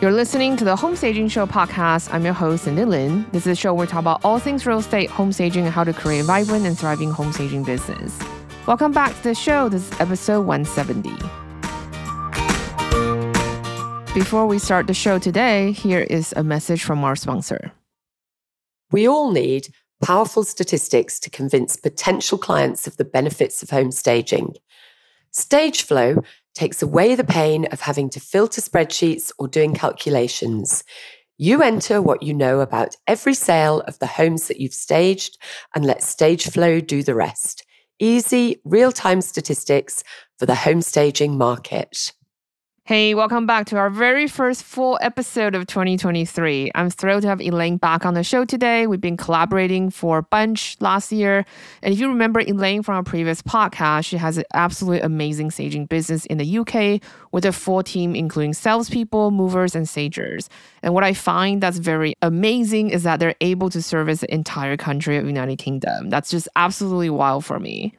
You're listening to the Home Staging Show podcast. I'm your host, Cindy Lin. This is a show where we talk about all things real estate, home staging, and how to create a vibrant and thriving home staging business. Welcome back to the show. This is episode 170. Before we start the show today, here is a message from our sponsor. We all need powerful statistics to convince potential clients of the benefits of home staging. StageFlow takes away the pain of having to filter spreadsheets or doing calculations. You enter what you know about every sale of the homes that you've staged and let StageFlow do the rest. Easy, real time statistics for the home staging market. Hey, welcome back to our very first full episode of 2023. I'm thrilled to have Elaine back on the show today. We've been collaborating for a bunch last year. And if you remember Elaine from our previous podcast, she has an absolutely amazing staging business in the UK with a full team, including salespeople, movers, and stagers. And what I find that's very amazing is that they're able to service the entire country of the United Kingdom. That's just absolutely wild for me.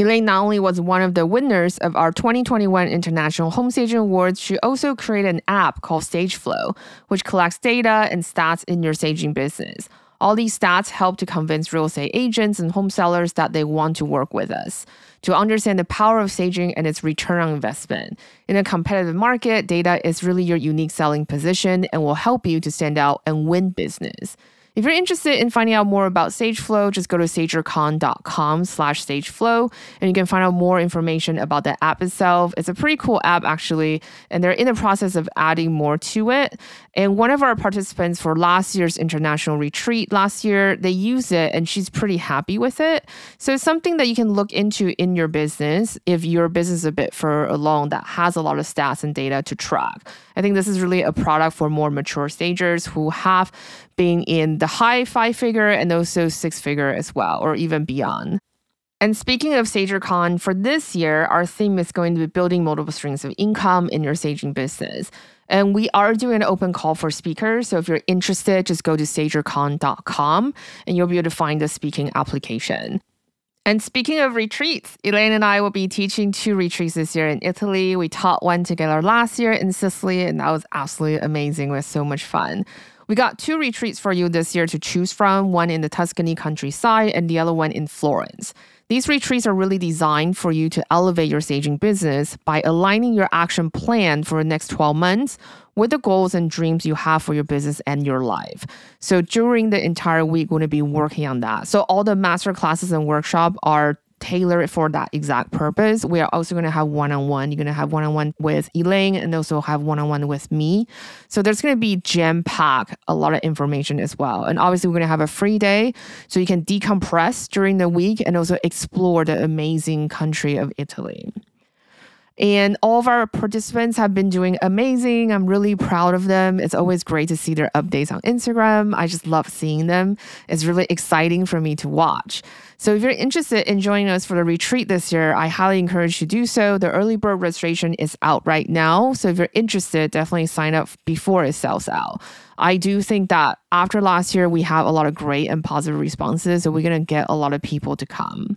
Elaine not only was one of the winners of our 2021 International Home Staging Awards, she also created an app called StageFlow, which collects data and stats in your staging business. All these stats help to convince real estate agents and home sellers that they want to work with us. To understand the power of staging and its return on investment. In a competitive market, data is really your unique selling position and will help you to stand out and win business. If you're interested in finding out more about StageFlow, just go to stagercon.com slash StageFlow and you can find out more information about the app itself. It's a pretty cool app actually, and they're in the process of adding more to it. And one of our participants for last year's international retreat last year, they used it and she's pretty happy with it. So it's something that you can look into in your business if your business is a bit further along that has a lot of stats and data to track. I think this is really a product for more mature stagers who have been in the high five figure and also six figure as well, or even beyond. And speaking of StagerCon, for this year, our theme is going to be building multiple streams of income in your staging business. And we are doing an open call for speakers. So if you're interested, just go to stagercon.com and you'll be able to find the speaking application. And speaking of retreats, Elaine and I will be teaching two retreats this year in Italy. We taught one together last year in Sicily, and that was absolutely amazing. It was so much fun. We got two retreats for you this year to choose from one in the Tuscany countryside and the other one in Florence. These retreats are really designed for you to elevate your staging business by aligning your action plan for the next 12 months with the goals and dreams you have for your business and your life. So during the entire week, we're going to be working on that. So all the master classes and workshop are tailor it for that exact purpose. We are also going to have one on one. You're going to have one on one with Elaine and also have one on one with me. So there's going to be jam pack a lot of information as well. And obviously, we're going to have a free day so you can decompress during the week and also explore the amazing country of Italy. And all of our participants have been doing amazing. I'm really proud of them. It's always great to see their updates on Instagram. I just love seeing them. It's really exciting for me to watch. So if you're interested in joining us for the retreat this year, I highly encourage you to do so. The early bird registration is out right now. So if you're interested, definitely sign up before it sells out. I do think that after last year, we have a lot of great and positive responses. So we're going to get a lot of people to come.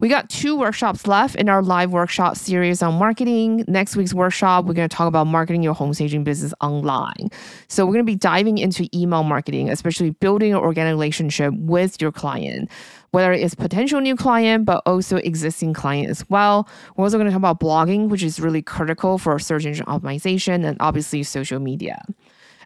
We got two workshops left in our live workshop series on marketing. Next week's workshop, we're going to talk about marketing your home staging business online. So, we're going to be diving into email marketing, especially building an organic relationship with your client, whether it's potential new client, but also existing client as well. We're also going to talk about blogging, which is really critical for search engine optimization and obviously social media.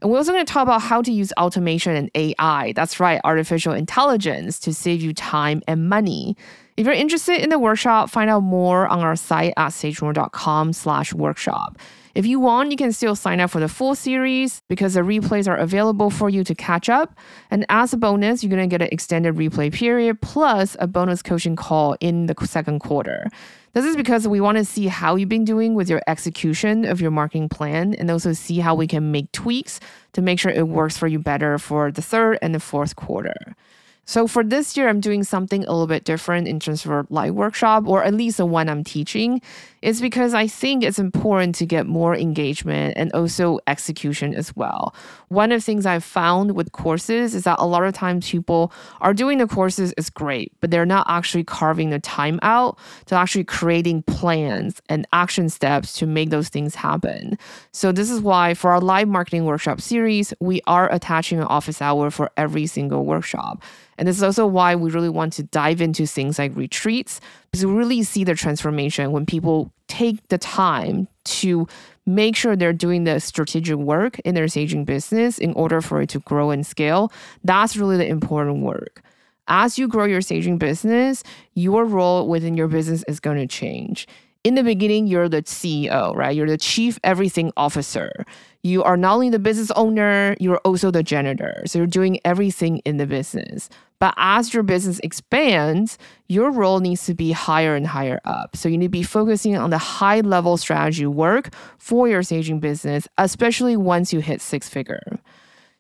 And we're also going to talk about how to use automation and AI. That's right, artificial intelligence to save you time and money. If you're interested in the workshop, find out more on our site at stagepreneur.com slash workshop. If you want, you can still sign up for the full series because the replays are available for you to catch up. And as a bonus, you're going to get an extended replay period plus a bonus coaching call in the second quarter. This is because we want to see how you've been doing with your execution of your marketing plan and also see how we can make tweaks to make sure it works for you better for the third and the fourth quarter. So for this year, I'm doing something a little bit different in terms of a live workshop, or at least the one I'm teaching. It's because I think it's important to get more engagement and also execution as well. One of the things I've found with courses is that a lot of times people are doing the courses is great, but they're not actually carving the time out to actually creating plans and action steps to make those things happen. So this is why for our live marketing workshop series, we are attaching an office hour for every single workshop. And this is also why we really want to dive into things like retreats, because we really see the transformation when people take the time to make sure they're doing the strategic work in their staging business in order for it to grow and scale. That's really the important work. As you grow your staging business, your role within your business is going to change in the beginning, you're the CEO, right? You're the chief everything officer. You are not only the business owner, you're also the janitor. So you're doing everything in the business. But as your business expands, your role needs to be higher and higher up. So you need to be focusing on the high level strategy work for your staging business, especially once you hit six figure.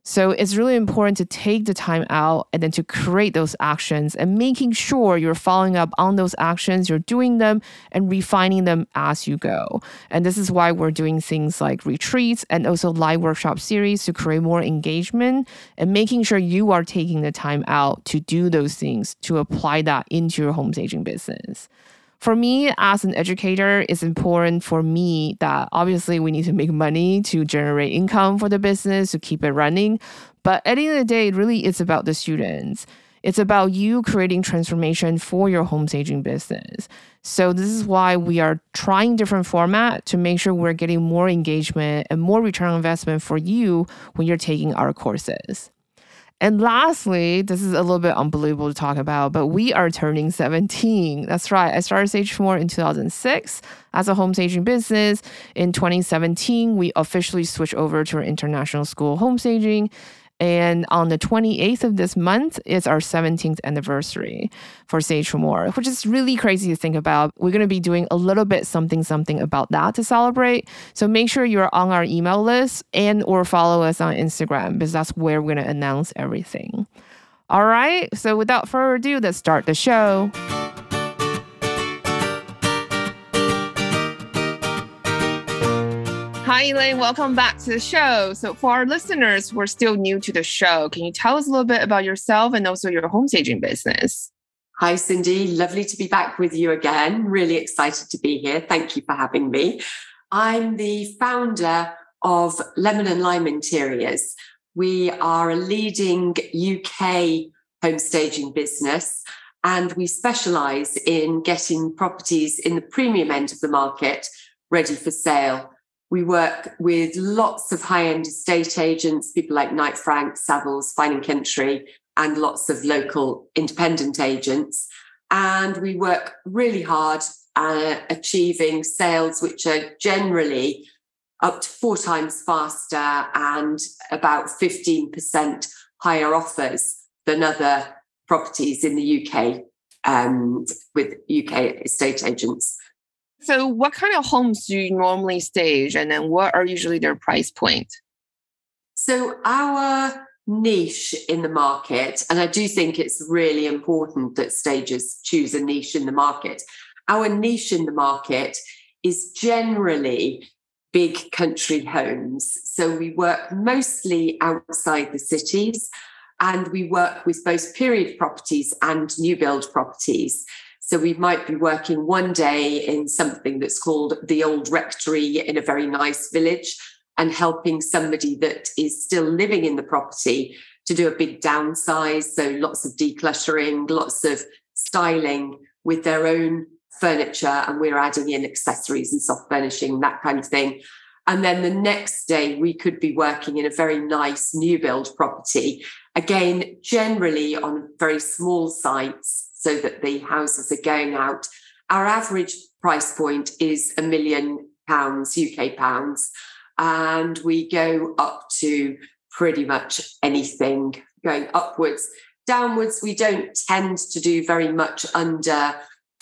So it's really important to take the time out and then to create those actions and making sure you're following up on those actions, you're doing them and refining them as you go. And this is why we're doing things like retreats and also live workshop series to create more engagement and making sure you are taking the time out to do those things to apply that into your home staging business for me as an educator, it's important for me that obviously we need to make money to generate income for the business to keep it running. But at the end of the day, really is about the students. It's about you creating transformation for your home staging business. So this is why we are trying different format to make sure we're getting more engagement and more return on investment for you when you're taking our courses. And lastly, this is a little bit unbelievable to talk about, but we are turning 17. That's right. I started Stage 4 in 2006 as a home staging business. In 2017, we officially switched over to our international school home staging. And on the 28th of this month is our 17th anniversary for Sage More, which is really crazy to think about. We're going to be doing a little bit something something about that to celebrate. So make sure you're on our email list and or follow us on Instagram because that's where we're going to announce everything. All right. So without further ado, let's start the show. Hi, Elaine. Welcome back to the show. So, for our listeners who are still new to the show, can you tell us a little bit about yourself and also your home staging business? Hi, Cindy. Lovely to be back with you again. Really excited to be here. Thank you for having me. I'm the founder of Lemon and Lime Interiors. We are a leading UK home staging business and we specialize in getting properties in the premium end of the market ready for sale we work with lots of high end estate agents, people like Knight Frank, Savills, Fine and Country, and lots of local independent agents. And we work really hard at achieving sales which are generally up to four times faster and about 15% higher offers than other properties in the UK um, with UK estate agents. So, what kind of homes do you normally stage, and then what are usually their price point? So, our niche in the market, and I do think it's really important that stages choose a niche in the market. Our niche in the market is generally big country homes. So, we work mostly outside the cities and we work with both period properties and new build properties. So we might be working one day in something that's called the Old Rectory in a very nice village and helping somebody that is still living in the property to do a big downsize. So lots of decluttering, lots of styling with their own furniture, and we're adding in accessories and soft furnishing, that kind of thing. And then the next day, we could be working in a very nice new build property. Again, generally on very small sites so that the houses are going out. Our average price point is a million pounds, UK pounds, and we go up to pretty much anything going upwards. Downwards, we don't tend to do very much under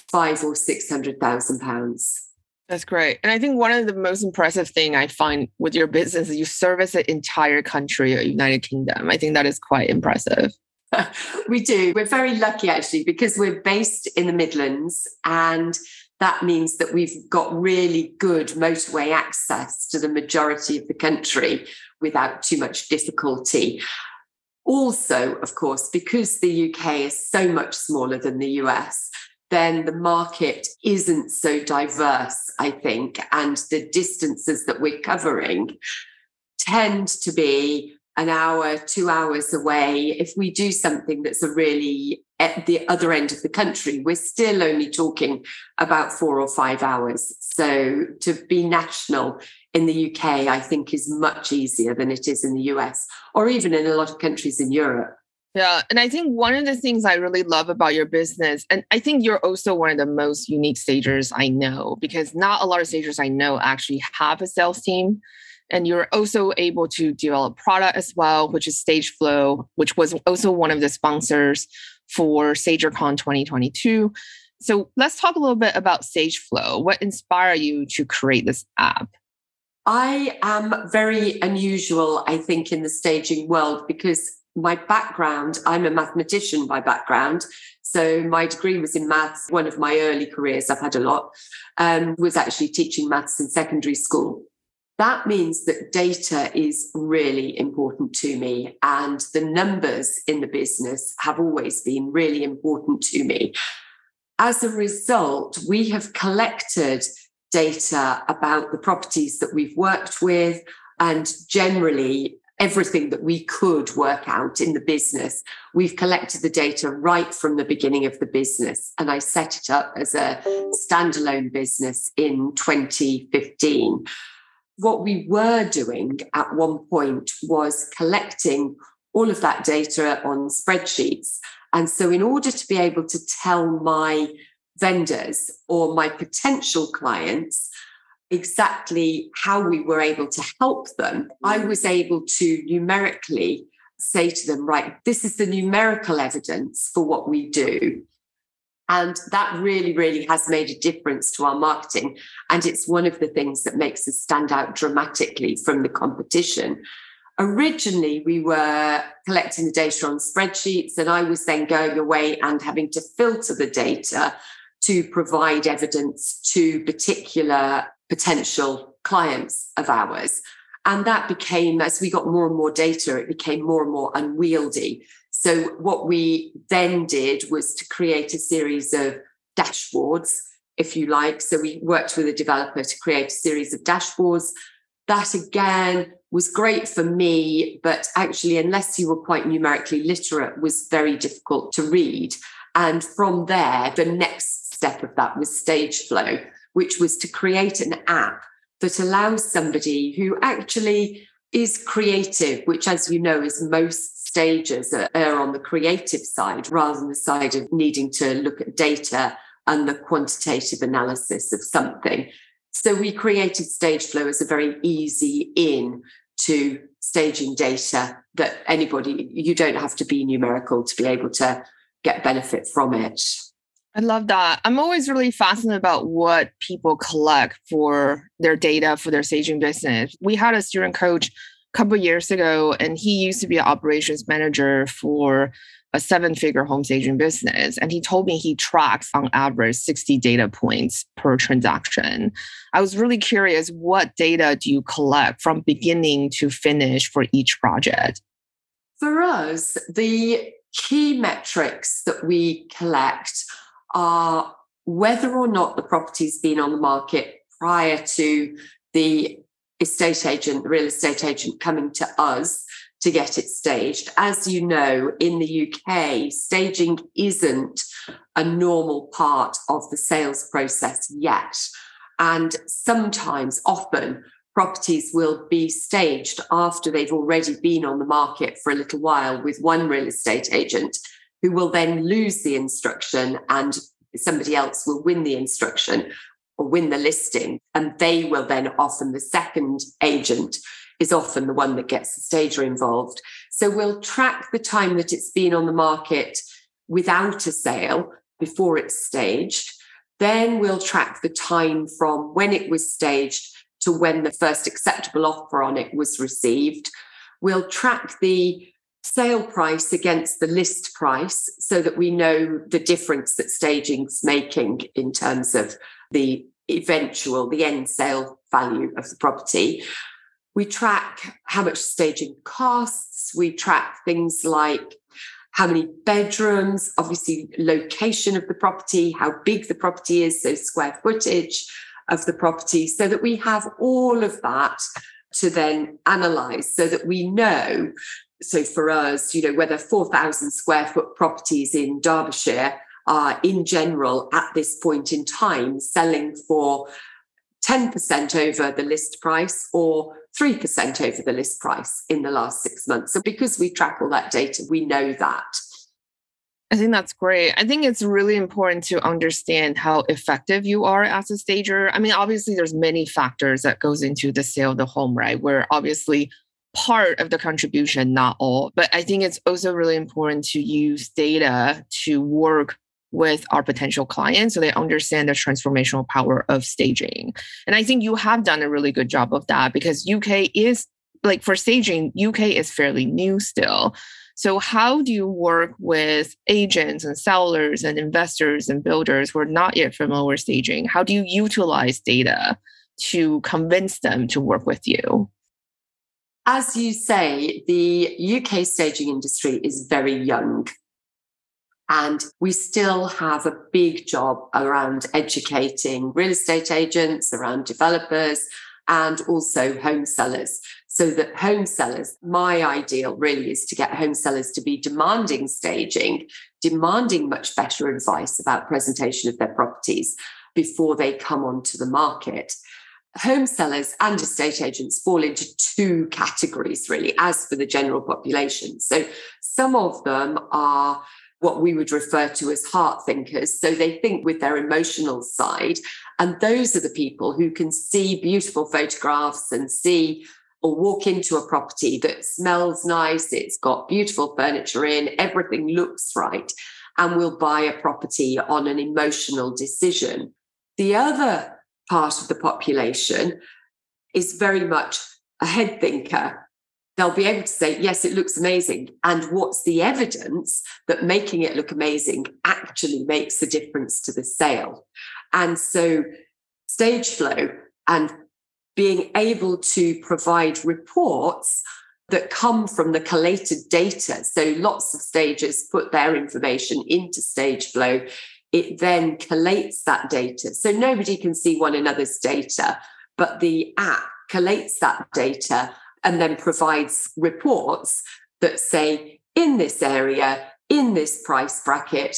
five or six hundred thousand pounds. That's great. And I think one of the most impressive thing I find with your business is you service the entire country or United Kingdom. I think that is quite impressive. we do. We're very lucky actually because we're based in the Midlands and that means that we've got really good motorway access to the majority of the country without too much difficulty. Also, of course, because the UK is so much smaller than the US, then the market isn't so diverse, I think, and the distances that we're covering tend to be an hour, two hours away. If we do something that's a really at the other end of the country, we're still only talking about four or five hours. So to be national in the UK, I think is much easier than it is in the US or even in a lot of countries in Europe. Yeah. And I think one of the things I really love about your business, and I think you're also one of the most unique stagers I know, because not a lot of stagers I know actually have a sales team. And you're also able to develop product as well, which is StageFlow, which was also one of the sponsors for StagerCon 2022. So let's talk a little bit about StageFlow. What inspired you to create this app? I am very unusual, I think, in the staging world because my background, I'm a mathematician by background. So my degree was in maths. One of my early careers, I've had a lot, um, was actually teaching maths in secondary school. That means that data is really important to me, and the numbers in the business have always been really important to me. As a result, we have collected data about the properties that we've worked with and generally everything that we could work out in the business. We've collected the data right from the beginning of the business. And I set it up as a standalone business in 2015 what we were doing at one point was collecting all of that data on spreadsheets. And so, in order to be able to tell my vendors or my potential clients exactly how we were able to help them, I mm. was able to numerically say to them, right, this is the numerical evidence for what we do. And that really, really has made a difference to our marketing. And it's one of the things that makes us stand out dramatically from the competition. Originally, we were collecting the data on spreadsheets, and I was then going away and having to filter the data to provide evidence to particular potential clients of ours. And that became, as we got more and more data, it became more and more unwieldy. So, what we then did was to create a series of dashboards, if you like. So, we worked with a developer to create a series of dashboards. That again was great for me, but actually, unless you were quite numerically literate, was very difficult to read. And from there, the next step of that was StageFlow, which was to create an app that allows somebody who actually is creative, which, as you know, is most stages are on the creative side rather than the side of needing to look at data and the quantitative analysis of something. So we created StageFlow as a very easy in to staging data that anybody, you don't have to be numerical to be able to get benefit from it. I love that. I'm always really fascinated about what people collect for their data for their staging business. We had a student coach couple years ago, and he used to be an operations manager for a seven figure home staging business. And he told me he tracks on average 60 data points per transaction. I was really curious what data do you collect from beginning to finish for each project? For us, the key metrics that we collect are whether or not the property's been on the market prior to the estate agent, the real estate agent coming to us to get it staged. As you know, in the UK, staging isn't a normal part of the sales process yet. And sometimes, often, properties will be staged after they've already been on the market for a little while with one real estate agent who will then lose the instruction and somebody else will win the instruction or win the listing. And they will then often, the second agent is often the one that gets the stager involved. So we'll track the time that it's been on the market without a sale before it's staged. Then we'll track the time from when it was staged to when the first acceptable offer on it was received. We'll track the sale price against the list price so that we know the difference that staging's making in terms of the eventual, the end sale value of the property. We track how much staging costs. We track things like how many bedrooms, obviously, location of the property, how big the property is, so square footage of the property, so that we have all of that to then analyze so that we know. So for us, you know, whether 4,000 square foot properties in Derbyshire are in general at this point in time selling for 10% over the list price or 3% over the list price in the last six months. So, because we track all that data, we know that. I think that's great. I think it's really important to understand how effective you are as a stager. I mean, obviously there's many factors that goes into the sale of the home, right? Where obviously part of the contribution, not all, but I think it's also really important to use data to work with our potential clients so they understand the transformational power of staging. And I think you have done a really good job of that because UK is like for staging, UK is fairly new still. So, how do you work with agents and sellers and investors and builders who are not yet familiar with staging? How do you utilize data to convince them to work with you? As you say, the UK staging industry is very young. And we still have a big job around educating real estate agents, around developers, and also home sellers. So that home sellers, my ideal really is to get home sellers to be demanding staging, demanding much better advice about presentation of their properties before they come onto the market. Home sellers and estate agents fall into two categories, really, as for the general population. So some of them are what we would refer to as heart thinkers. So they think with their emotional side. And those are the people who can see beautiful photographs and see or walk into a property that smells nice, it's got beautiful furniture in, everything looks right, and will buy a property on an emotional decision. The other part of the population is very much a head thinker they'll be able to say, yes, it looks amazing. And what's the evidence that making it look amazing actually makes a difference to the sale? And so, stage flow and being able to provide reports that come from the collated data. So, lots of stages put their information into stage flow. It then collates that data. So, nobody can see one another's data, but the app collates that data and then provides reports that say, in this area, in this price bracket,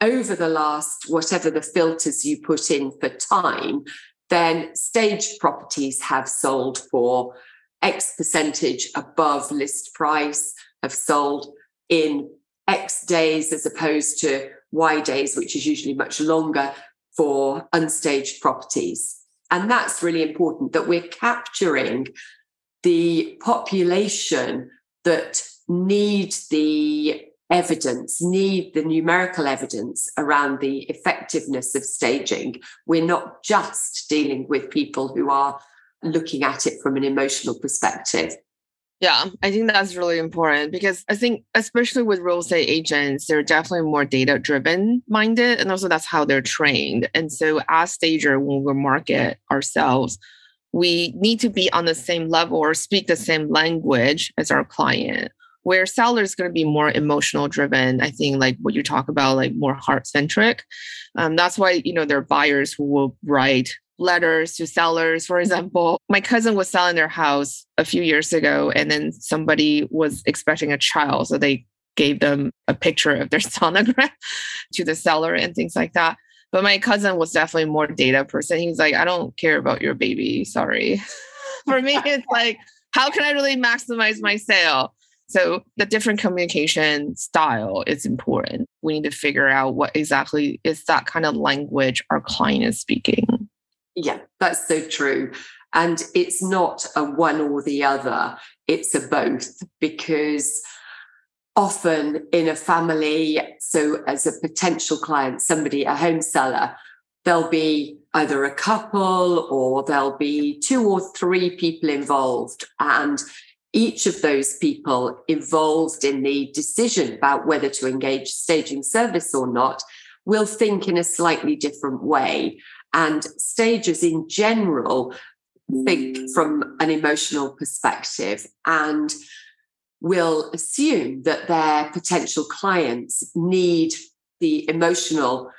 over the last whatever the filters you put in for time, then staged properties have sold for X percentage above list price, have sold in X days as opposed to Y days, which is usually much longer for unstaged properties. And that's really important that we're capturing the population that need the evidence, need the numerical evidence around the effectiveness of staging. We're not just dealing with people who are looking at it from an emotional perspective. Yeah, I think that's really important because I think, especially with real estate agents, they're definitely more data driven minded. And also, that's how they're trained. And so, as stager, when we market ourselves, we need to be on the same level or speak the same language as our client where seller is going to be more emotional driven i think like what you talk about like more heart centric um, that's why you know there are buyers who will write letters to sellers for example. My cousin was selling their house a few years ago and then somebody was expecting a child so they gave them a picture of their sonogram to the seller and things like that but my cousin was definitely more data person. He was like, I don't care about your baby. Sorry. For me, it's like, how can I really maximize my sale? So the different communication style is important. We need to figure out what exactly is that kind of language our client is speaking. Yeah, that's so true. And it's not a one or the other, it's a both because often in a family, so as a potential client, somebody, a home seller, there'll be either a couple or there'll be two or three people involved. And each of those people involved in the decision about whether to engage staging service or not will think in a slightly different way. And stagers in general think mm. from an emotional perspective and will assume that their potential clients need the emotional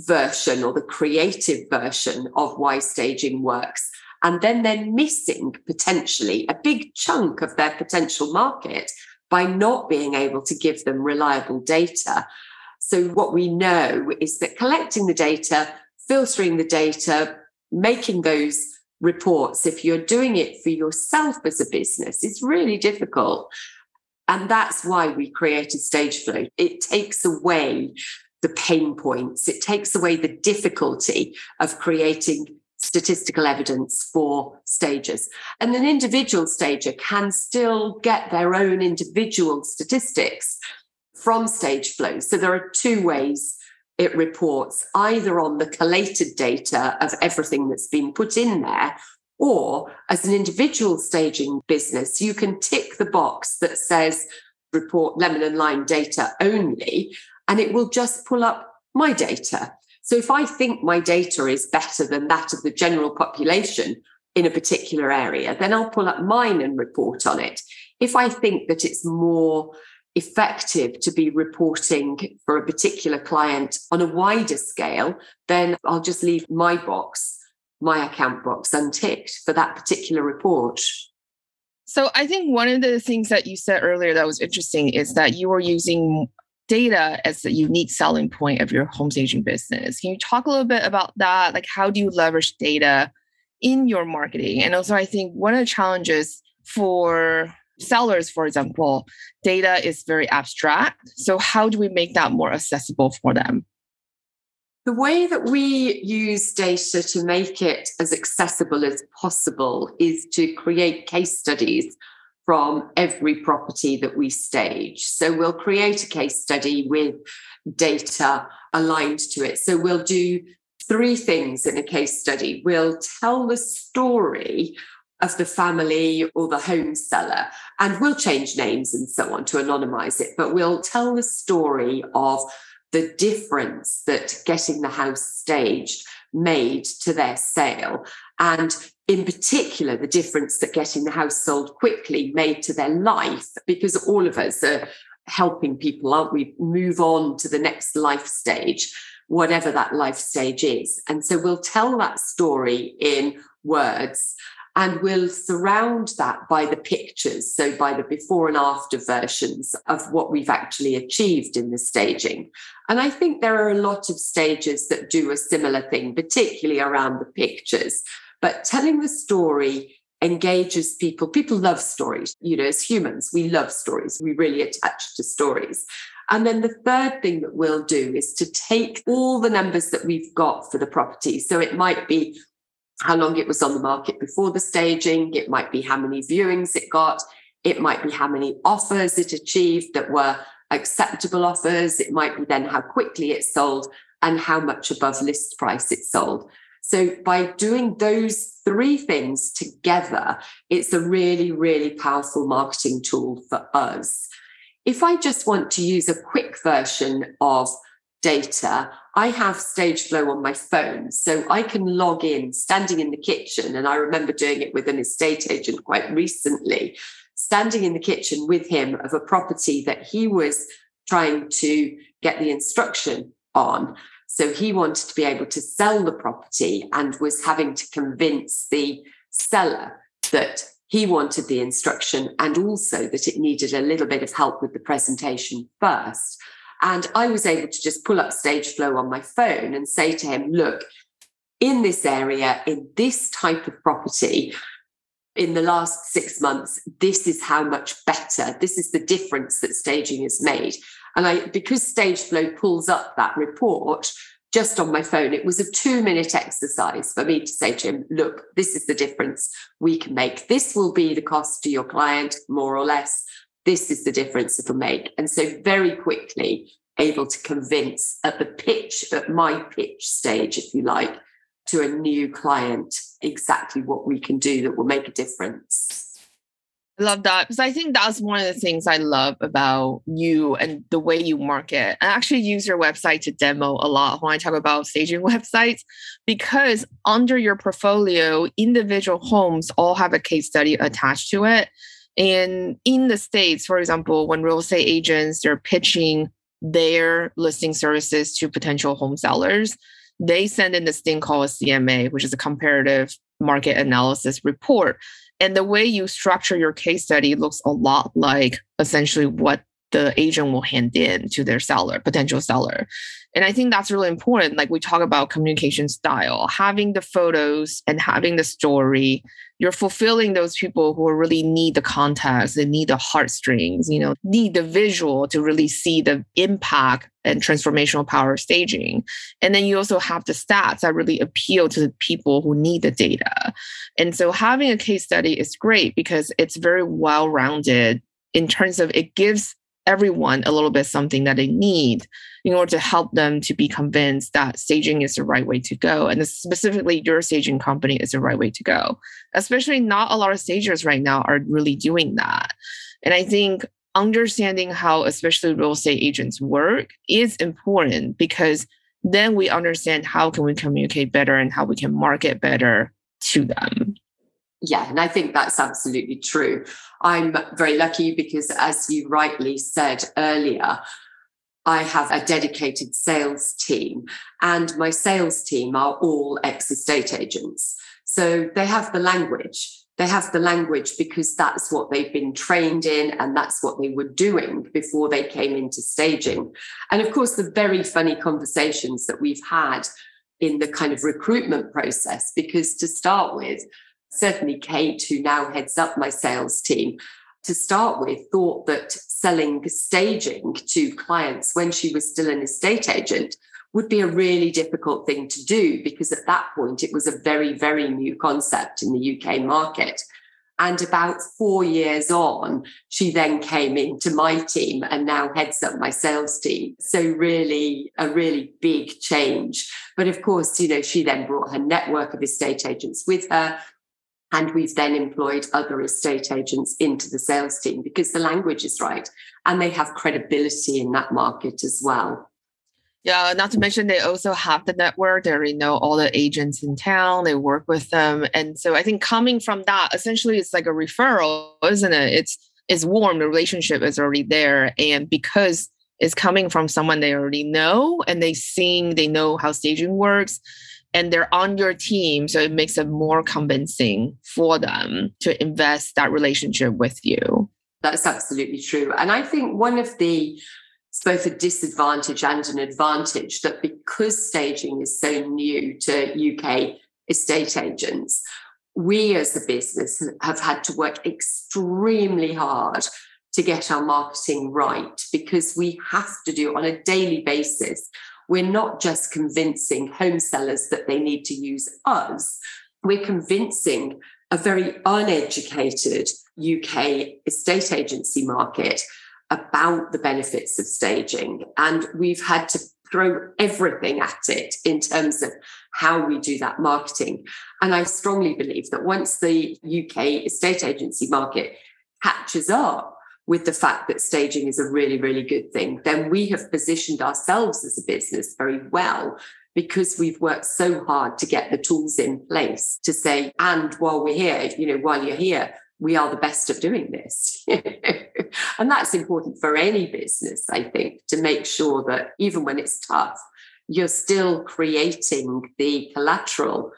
version or the creative version of why staging works. And then they're missing potentially a big chunk of their potential market by not being able to give them reliable data. So, what we know is that collecting the data, filtering the data, making those reports, if you're doing it for yourself as a business, is really difficult. And that's why we created Stageflow. It takes away the pain points, it takes away the difficulty of creating statistical evidence for stages. And an individual stager can still get their own individual statistics from Stageflow. So there are two ways it reports either on the collated data of everything that's been put in there, or as an individual staging business, you can tick the box that says report lemon and lime data only, and it will just pull up my data. So if I think my data is better than that of the general population in a particular area, then I'll pull up mine and report on it. If I think that it's more effective to be reporting for a particular client on a wider scale, then I'll just leave my box, my account box unticked for that particular report. So I think one of the things that you said earlier that was interesting is that you were using data as the unique selling point of your home staging business. Can you talk a little bit about that? Like how do you leverage data in your marketing? And also I think one of the challenges for sellers, for example, data is very abstract. So, how do we make that more accessible for them? The way that we use data to make it as accessible as possible is to create case studies from every property that we stage. So we'll create a case study with data aligned to it. So we'll do three things in a case study. We'll tell the story of the family or the home seller. And we'll change names and so on to anonymize it, but we'll tell the story of the difference that getting the house staged made to their sale. And in particular, the difference that getting the house sold quickly made to their life, because all of us are helping people, aren't we, move on to the next life stage, whatever that life stage is. And so we'll tell that story in words and we'll surround that by the pictures, so by the before and after versions of what we've actually achieved in the staging. And I think there are a lot of stages that do a similar thing, particularly around the pictures. But telling the story engages people. People love stories. You know, as humans, we love stories. We really attach to stories. And then the third thing that we'll do is to take all the numbers that we've got for the property. So it might be how long it was on the market before the staging. It might be how many viewings it got. It might be how many offers it achieved that were acceptable offers. It might be then how quickly it sold and how much above list price it sold. So by doing those three things together, it's a really, really powerful marketing tool for us. If I just want to use a quick version of data, I have Stageflow on my phone. So I can log in standing in the kitchen. And I remember doing it with an estate agent quite recently, standing in the kitchen with him of a property that he was trying to get the instruction on. So he wanted to be able to sell the property and was having to convince the seller that he wanted the instruction and also that it needed a little bit of help with the presentation first. And I was able to just pull up Stageflow on my phone and say to him, look, in this area, in this type of property, in the last six months, this is how much better, this is the difference that staging has made. And I, because Stageflow pulls up that report just on my phone, it was a two minute exercise for me to say to him, look, this is the difference we can make. This will be the cost to your client, more or less this is the difference it'll make. And so very quickly able to convince at the pitch, at my pitch stage, if you like, to a new client exactly what we can do that will make a difference. I love that because I think that's one of the things I love about you and the way you market. I actually use your website to demo a lot when I talk about staging websites because under your portfolio, individual homes all have a case study attached to it. And in the States, for example, when real estate agents they're pitching their listing services to potential home sellers, they send in this thing called a CMA, which is a comparative market analysis report. And the way you structure your case study looks a lot like essentially what the agent will hand in to their seller, potential seller. And I think that's really important. Like we talk about communication style, having the photos and having the story, you're fulfilling those people who really need the context, they need the heartstrings, you know, need the visual to really see the impact and transformational power of staging. And then you also have the stats that really appeal to the people who need the data. And so having a case study is great because it's very well rounded in terms of it gives everyone a little bit something that they need in order to help them to be convinced that staging is the right way to go. And specifically, your staging company is the right way to go. Especially, not a lot of stagers right now are really doing that. And I think understanding how, especially real estate agents work is important because then we understand how can we communicate better and how we can market better to them. Yeah, and I think that's absolutely true. I'm very lucky because, as you rightly said earlier, I have a dedicated sales team, and my sales team are all ex estate agents. So they have the language. They have the language because that's what they've been trained in and that's what they were doing before they came into staging. And of course, the very funny conversations that we've had in the kind of recruitment process, because to start with, certainly Kate, who now heads up my sales team, to start with, thought that selling staging to clients when she was still an estate agent would be a really difficult thing to do because at that point it was a very, very new concept in the UK market. And about four years on, she then came into my team and now heads up my sales team. So, really, a really big change. But of course, you know, she then brought her network of estate agents with her. And we've then employed other estate agents into the sales team because the language is right and they have credibility in that market as well. Yeah, not to mention they also have the network. They already know all the agents in town. They work with them. And so I think coming from that, essentially it's like a referral, isn't it? It's it's warm. The relationship is already there. And because it's coming from someone they already know and they seeing they know how staging works and they're on your team. So it makes it more convincing for them to invest that relationship with you. That's absolutely true. And I think one of the it's both a disadvantage and an advantage that because staging is so new to UK estate agents, we as a business have had to work extremely hard to get our marketing right because we have to do on a daily basis we're not just convincing home sellers that they need to use us, we're convincing a very uneducated UK estate agency market about the benefits of staging. And we've had to throw everything at it in terms of how we do that marketing. And I strongly believe that once the UK estate agency market catches up with the fact that staging is a really, really good thing, then we have positioned ourselves as a business very well because we've worked so hard to get the tools in place to say, and while we're here, you know, while you're here, we are the best at doing this. and that's important for any business, I think, to make sure that even when it's tough, you're still creating the collateral,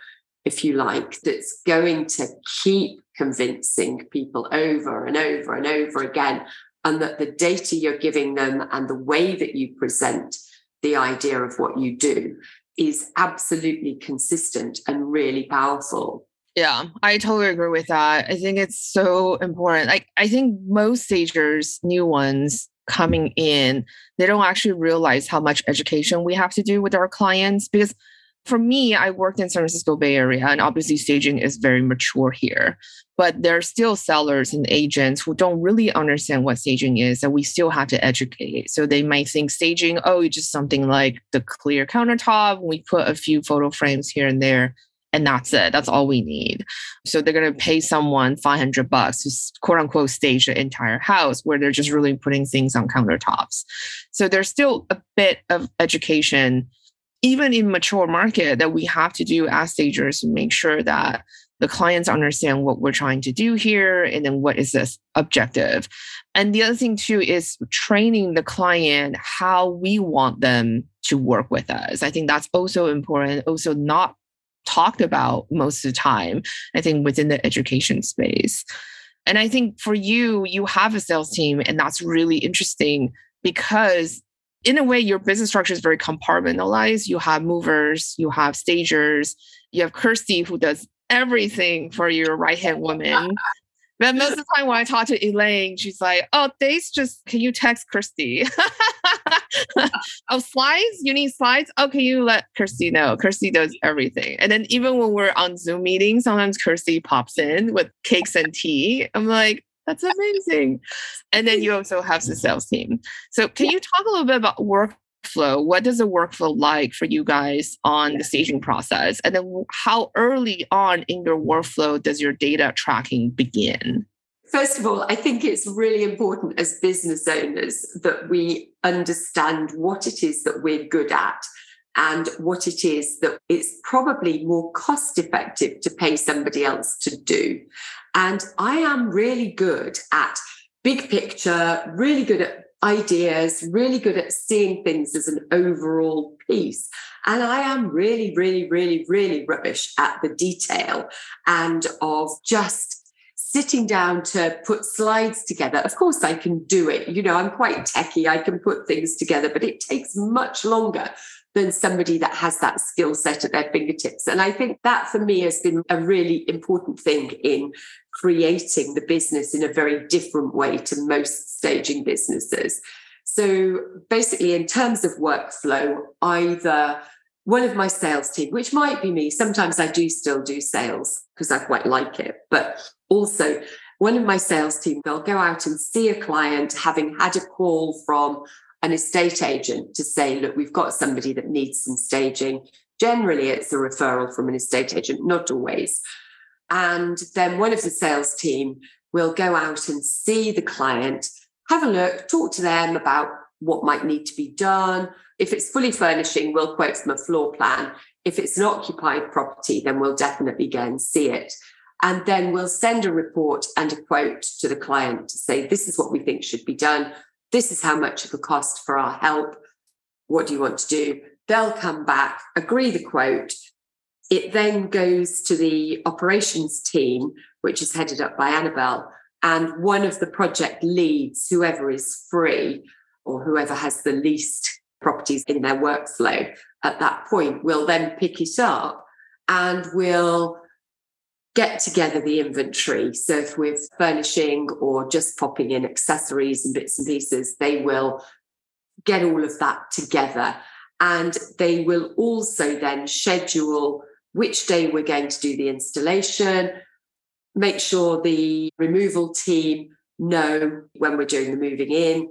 if you like, that's going to keep convincing people over and over and over again. And that the data you're giving them and the way that you present the idea of what you do is absolutely consistent and really powerful. Yeah, I totally agree with that. I think it's so important. Like, I think most stagers, new ones coming in, they don't actually realize how much education we have to do with our clients because for me, I worked in San Francisco Bay Area, and obviously staging is very mature here. But there are still sellers and agents who don't really understand what staging is, and we still have to educate. So they might think staging, oh, it's just something like the clear countertop. We put a few photo frames here and there, and that's it. That's all we need. So they're going to pay someone 500 bucks to quote unquote stage the entire house where they're just really putting things on countertops. So there's still a bit of education, even in mature market, that we have to do as stagers to make sure that the clients understand what we're trying to do here and then what is this objective. And the other thing too is training the client how we want them to work with us. I think that's also important, also not talked about most of the time, I think within the education space. And I think for you, you have a sales team, and that's really interesting because in a way, your business structure is very compartmentalized. You have movers, you have stagers, you have Kirsty who does everything for your right hand woman. But most of the time when I talk to Elaine, she's like, oh, Days just, can you text Kirsty? oh, slides? You need slides? Oh, can you let Kirsty know? Kirsty does everything. And then even when we're on Zoom meetings, sometimes Kirsty pops in with cakes and tea. I'm like, that's amazing. And then you also have the sales team. So can you talk a little bit about work workflow? What does the workflow like for you guys on the staging process? And then how early on in your workflow does your data tracking begin? First of all, I think it's really important as business owners that we understand what it is that we're good at and what it is that it's probably more cost effective to pay somebody else to do. And I am really good at big picture, really good at ideas, really good at seeing things as an overall piece. And I am really, really, really, really rubbish at the detail and of just sitting down to put slides together. Of course, I can do it. You know, I'm quite techy, I can put things together, but it takes much longer than somebody that has that skill set at their fingertips. And I think that for me has been a really important thing in creating the business in a very different way to most staging businesses. So basically, in terms of workflow, either one of my sales team, which might be me, sometimes I do still do sales because I quite like it, but also one of my sales team, they'll go out and see a client having had a call from an estate agent to say, look, we've got somebody that needs some staging. Generally, it's a referral from an estate agent, not always. And then one of the sales team will go out and see the client, have a look, talk to them about what might need to be done. If it's fully furnishing, we'll quote from a floor plan. If it's an occupied property, then we'll definitely go and see it. And then we'll send a report and a quote to the client to say, this is what we think should be done. This is how much of a cost for our help. What do you want to do? They'll come back, agree the quote, it then goes to the operations team, which is headed up by Annabelle. And one of the project leads, whoever is free or whoever has the least properties in their workflow at that point, will then pick it up and will get together the inventory. So if we're furnishing or just popping in accessories and bits and pieces, they will get all of that together. And they will also then schedule which day we're going to do the installation, make sure the removal team know when we're doing the moving in.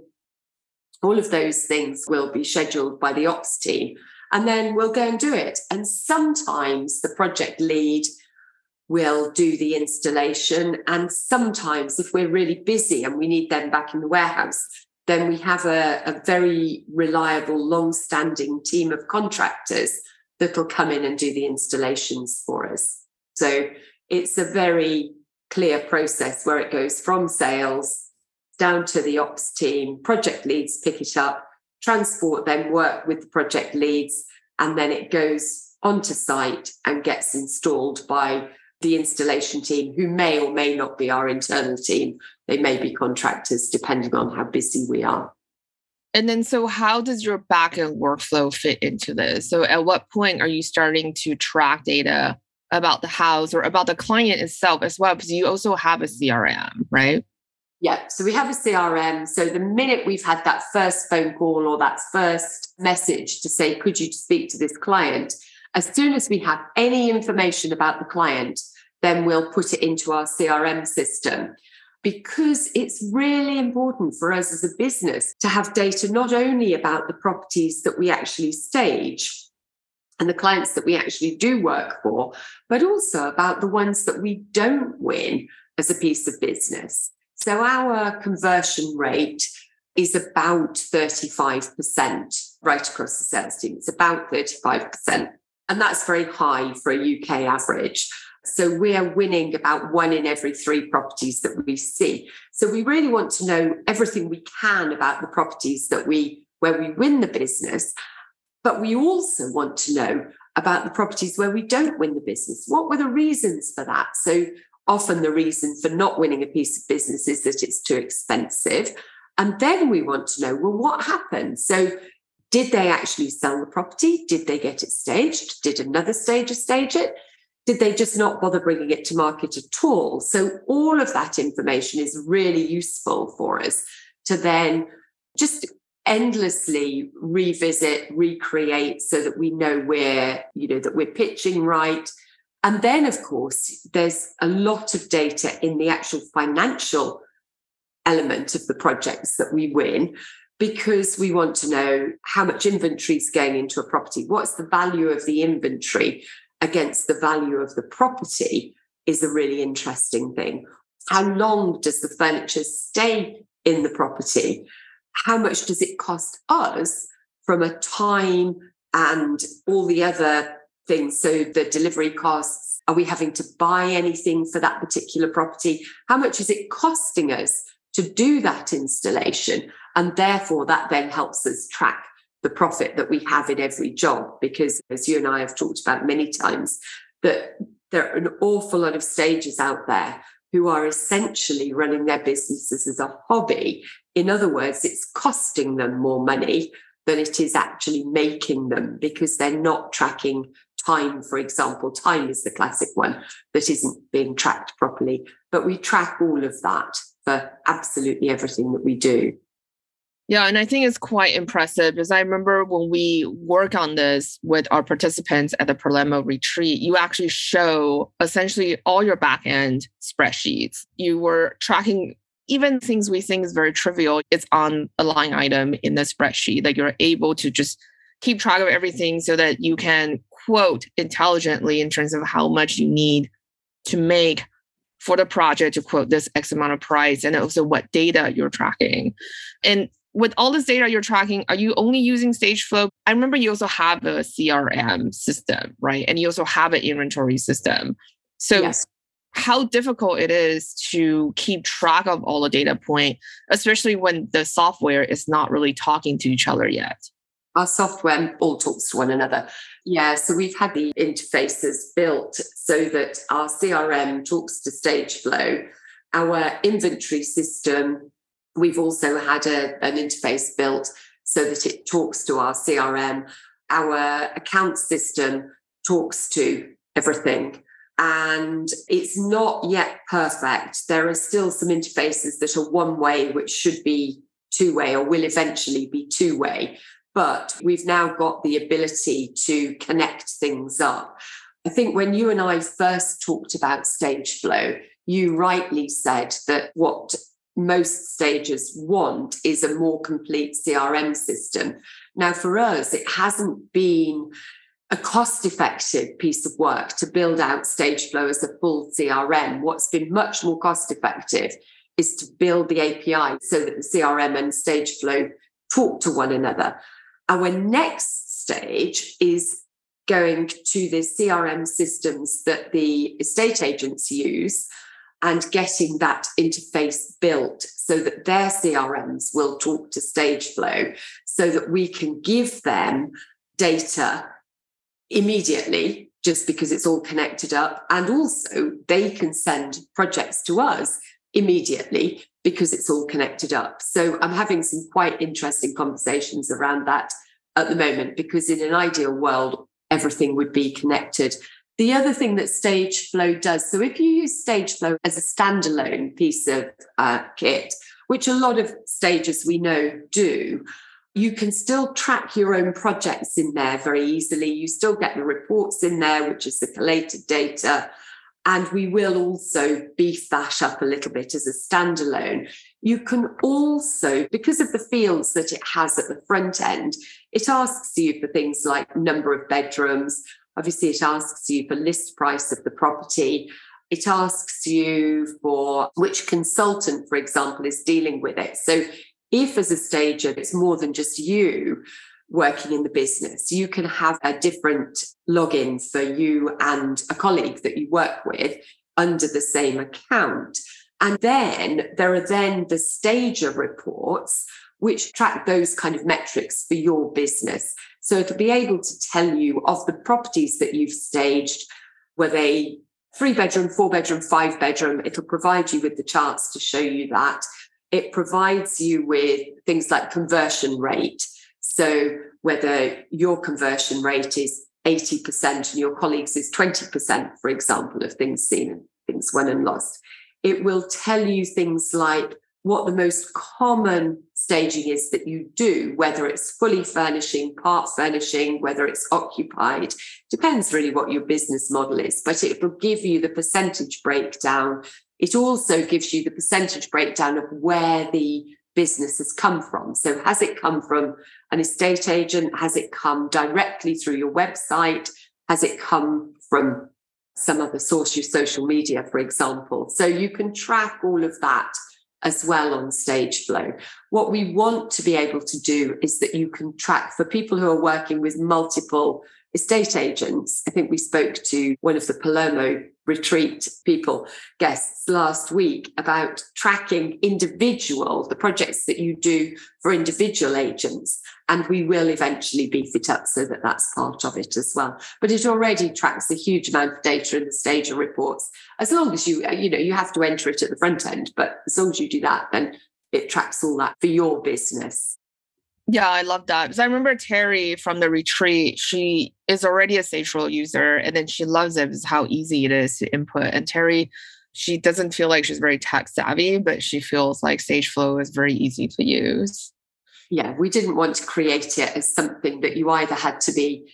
All of those things will be scheduled by the ops team, and then we'll go and do it. And sometimes the project lead will do the installation. And sometimes, if we're really busy and we need them back in the warehouse, then we have a, a very reliable, long standing team of contractors that'll come in and do the installations for us. So it's a very clear process where it goes from sales down to the ops team, project leads pick it up, transport then work with the project leads, and then it goes onto site and gets installed by the installation team, who may or may not be our internal team. They may be contractors, depending on how busy we are. And then, so how does your backend workflow fit into this? So, at what point are you starting to track data about the house or about the client itself as well? Because you also have a CRM, right? Yeah. So, we have a CRM. So, the minute we've had that first phone call or that first message to say, could you speak to this client? As soon as we have any information about the client, then we'll put it into our CRM system because it's really important for us as a business to have data not only about the properties that we actually stage, and the clients that we actually do work for, but also about the ones that we don't win as a piece of business. So our conversion rate is about 35% right across the sales team. It's about 35%. And that's very high for a UK average. So we are winning about one in every three properties that we see. So we really want to know everything we can about the properties that we where we win the business. But we also want to know about the properties where we don't win the business. What were the reasons for that? So often the reason for not winning a piece of business is that it's too expensive. And then we want to know, well, what happened? So did they actually sell the property? Did they get it staged? Did another stager stage it? Did they just not bother bringing it to market at all? So, all of that information is really useful for us to then just endlessly revisit, recreate so that we know we're, you know, that we're pitching right. And then, of course, there's a lot of data in the actual financial element of the projects that we win because we want to know how much inventory is going into a property. What's the value of the inventory? Against the value of the property is a really interesting thing. How long does the furniture stay in the property? How much does it cost us from a time and all the other things? So, the delivery costs, are we having to buy anything for that particular property? How much is it costing us to do that installation? And therefore, that then helps us track the profit that we have in every job. Because as you and I have talked about many times, that there are an awful lot of stagers out there who are essentially running their businesses as a hobby. In other words, it's costing them more money than it is actually making them because they're not tracking time, for example. Time is the classic one that isn't being tracked properly. But we track all of that for absolutely everything that we do. Yeah, and I think it's quite impressive because I remember when we work on this with our participants at the Palermo retreat, you actually show essentially all your backend spreadsheets. You were tracking even things we think is very trivial. It's on a line item in the spreadsheet that you're able to just keep track of everything so that you can quote intelligently in terms of how much you need to make for the project to quote this X amount of price and also what data you're tracking. And with all this data you're tracking, are you only using Stageflow? I remember you also have a CRM system, right? And you also have an inventory system. So yes. how difficult it is to keep track of all the data point, especially when the software is not really talking to each other yet. Our software all talks to one another. Yeah, so we've had the interfaces built so that our CRM talks to Stageflow. Our inventory system We've also had a, an interface built so that it talks to our CRM. Our account system talks to everything. And it's not yet perfect. There are still some interfaces that are one way, which should be two way or will eventually be two way. But we've now got the ability to connect things up. I think when you and I first talked about Stageflow, you rightly said that what most stagers want is a more complete CRM system. Now, for us, it hasn't been a cost effective piece of work to build out Stageflow as a full CRM. What's been much more cost effective is to build the API so that the CRM and Stageflow talk to one another. Our next stage is going to the CRM systems that the estate agents use and getting that interface built so that their CRMs will talk to Stageflow so that we can give them data immediately just because it's all connected up. And also, they can send projects to us immediately because it's all connected up. So, I'm having some quite interesting conversations around that at the moment because, in an ideal world, everything would be connected the other thing that Stageflow does, so if you use Stageflow as a standalone piece of uh, kit, which a lot of stagers we know do, you can still track your own projects in there very easily. You still get the reports in there, which is the collated data. And we will also beef that up a little bit as a standalone. You can also, because of the fields that it has at the front end, it asks you for things like number of bedrooms. Obviously, it asks you for list price of the property. It asks you for which consultant, for example, is dealing with it. So, if as a stager, it's more than just you working in the business, you can have a different login for you and a colleague that you work with under the same account. And then there are then the stager reports, which track those kind of metrics for your business. So it'll be able to tell you of the properties that you've staged, were they three bedroom, four bedroom, five bedroom? It'll provide you with the charts to show you that. It provides you with things like conversion rate. So whether your conversion rate is 80% and your colleagues is 20%, for example, of things seen and things won and lost. It will tell you things like what the most common staging is that you do, whether it's fully furnishing, part furnishing, whether it's occupied. Depends really what your business model is, but it will give you the percentage breakdown. It also gives you the percentage breakdown of where the business has come from. So, has it come from an estate agent? Has it come directly through your website? Has it come from some other source, your social media, for example? So, you can track all of that as well on Stageflow. What we want to be able to do is that you can track for people who are working with multiple estate agents. I think we spoke to one of the Palermo retreat people, guests last week about tracking individual, the projects that you do for individual agents. And we will eventually beef it up so that that's part of it as well. But it already tracks a huge amount of data in the stager reports. As long as you, you know, you have to enter it at the front end, but as long as you do that, then it tracks all that for your business. Yeah, I love that. Because I remember Terry from the retreat, she is already a Stageflow user and then she loves it because how easy it is to input. And Terry, she doesn't feel like she's very tech savvy, but she feels like Stageflow is very easy to use. Yeah, we didn't want to create it as something that you either had to be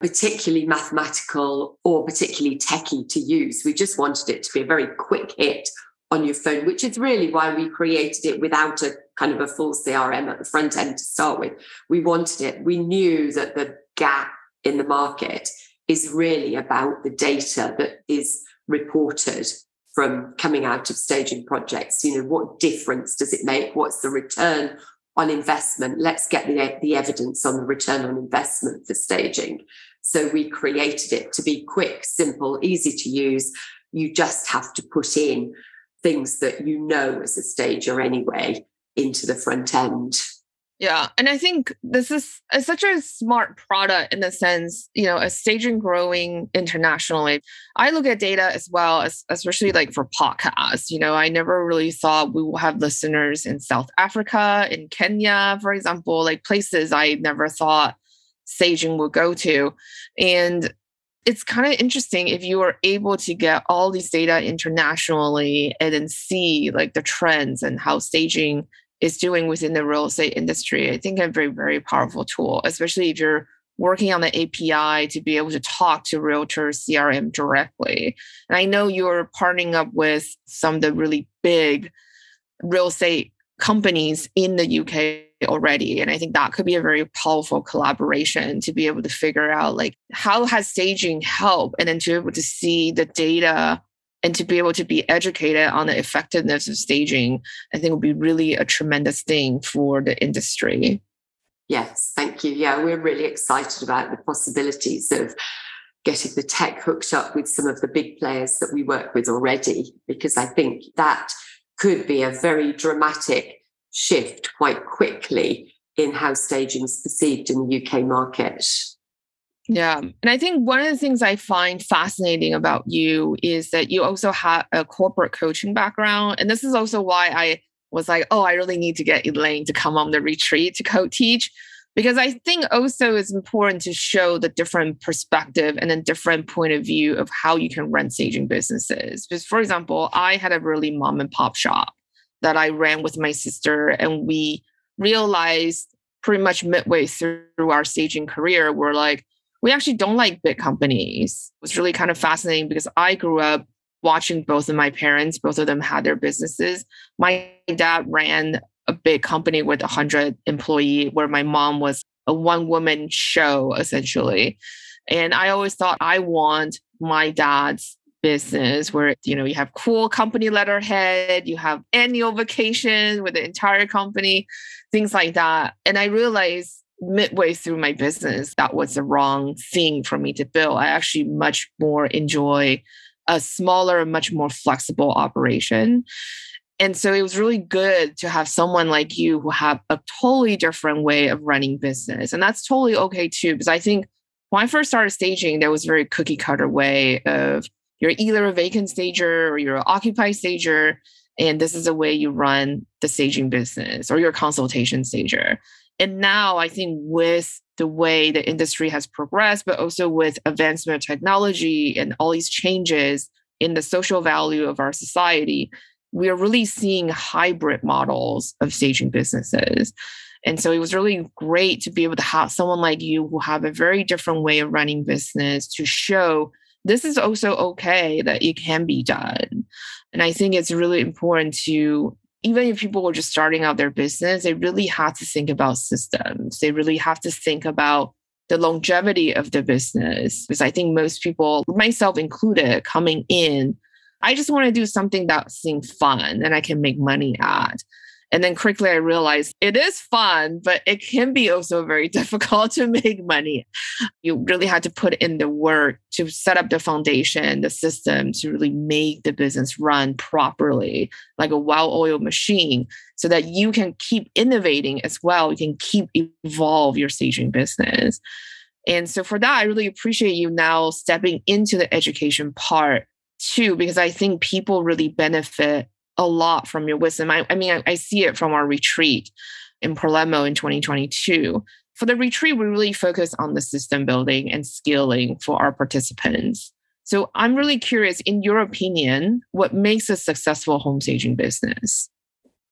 particularly mathematical or particularly techy to use. We just wanted it to be a very quick hit on your phone, which is really why we created it without a kind of a full CRM at the front end to start with. We wanted it. We knew that the gap in the market is really about the data that is reported from coming out of staging projects. You know, what difference does it make? What's the return on investment? Let's get the, the evidence on the return on investment for staging. So we created it to be quick, simple, easy to use. You just have to put in things that you know as a stager anyway into the front end. Yeah. And I think this is a, such a smart product in the sense, you know, as staging growing internationally. I look at data as well, as, especially like for podcasts. You know, I never really thought we will have listeners in South Africa, in Kenya, for example, like places I never thought staging would go to. And it's kind of interesting if you are able to get all these data internationally and then see like the trends and how staging is doing within the real estate industry. I think a very, very powerful tool, especially if you're working on the API to be able to talk to realtors CRM directly. And I know you're partnering up with some of the really big real estate companies in the UK already. And i think that could be a very powerful collaboration to be able to figure out like how has staging helped? And then to be able to see the data and to be able to be educated on the effectiveness of staging i think would be really a tremendous thing for the industry. Yes thank you. Yeah we're really excited about the possibilities of getting the tech hooked up with some of the big players that we work with already because i think that could be a very dramatic shift quite quickly in how staging is perceived in the UK market. Yeah. And I think one of the things I find fascinating about you is that you also have a corporate coaching background. And this is also why I was like, oh, I really need to get Elaine to come on the retreat to co teach. Because I think also it's important to show the different perspective and a different point of view of how you can run staging businesses. Because, for example, I had a really mom and pop shop that I ran with my sister. And we realized pretty much midway through our staging career, we're like, we actually don't like big companies. It was really kind of fascinating because I grew up watching both of my parents, both of them had their businesses. My dad ran a big company with 100 employee where my mom was a one woman show essentially. And I always thought I want my dad's business where you know you have cool company letterhead you have annual vacation with the entire company things like that. And i realized midway through my business that was the wrong thing for me to build. I actually much more enjoy a smaller much more flexible operation. And so it was really good to have someone like you who have a totally different way of running business. And that's totally okay too because i think when i first started staging there was a very cookie cutter way of you're either a vacant stager or you're an occupied stager. And this is the way you run the staging business or your consultation stager. And now I think with the way the industry has progressed, but also with advancement of technology and all these changes in the social value of our society, we are really seeing hybrid models of staging businesses. And so it was really great to be able to have someone like you who have a very different way of running business to show this is also okay that it can be done. And I think it's really important to, even if people were just starting out their business, they really have to think about systems. They really have to think about the longevity of the business. Because I think most people, myself included, coming in, I just want to do something that seems fun and I can make money at. And then quickly I realized it is fun, but it can be also very difficult to make money. You really had to put in the work to set up the foundation, the system to really make the business run properly, like a well oiled machine, so that you can keep innovating as well. You can keep evolve your staging business. And so for that, I really appreciate you now stepping into the education part too, because I think people really benefit a lot from your wisdom. I, I mean, I, I, see it from our retreat in Palermo in 2022. For the retreat, we really focus on the system building and scaling for our participants. So I'm really curious, in your opinion, what makes a successful home staging business?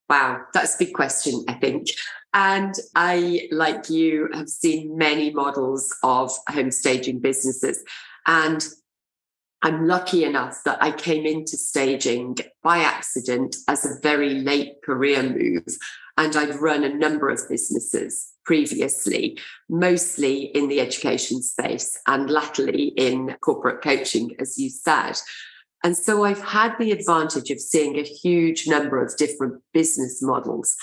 Wow, that's a big question, I think. And I, like you, have seen many models of home staging businesses. And I'm lucky enough that I came into staging by accident as a very late career move. And I'd run a number of businesses previously, mostly in the education space and latterly in corporate coaching, as you said. And so I've had the advantage of seeing a huge number of different business models.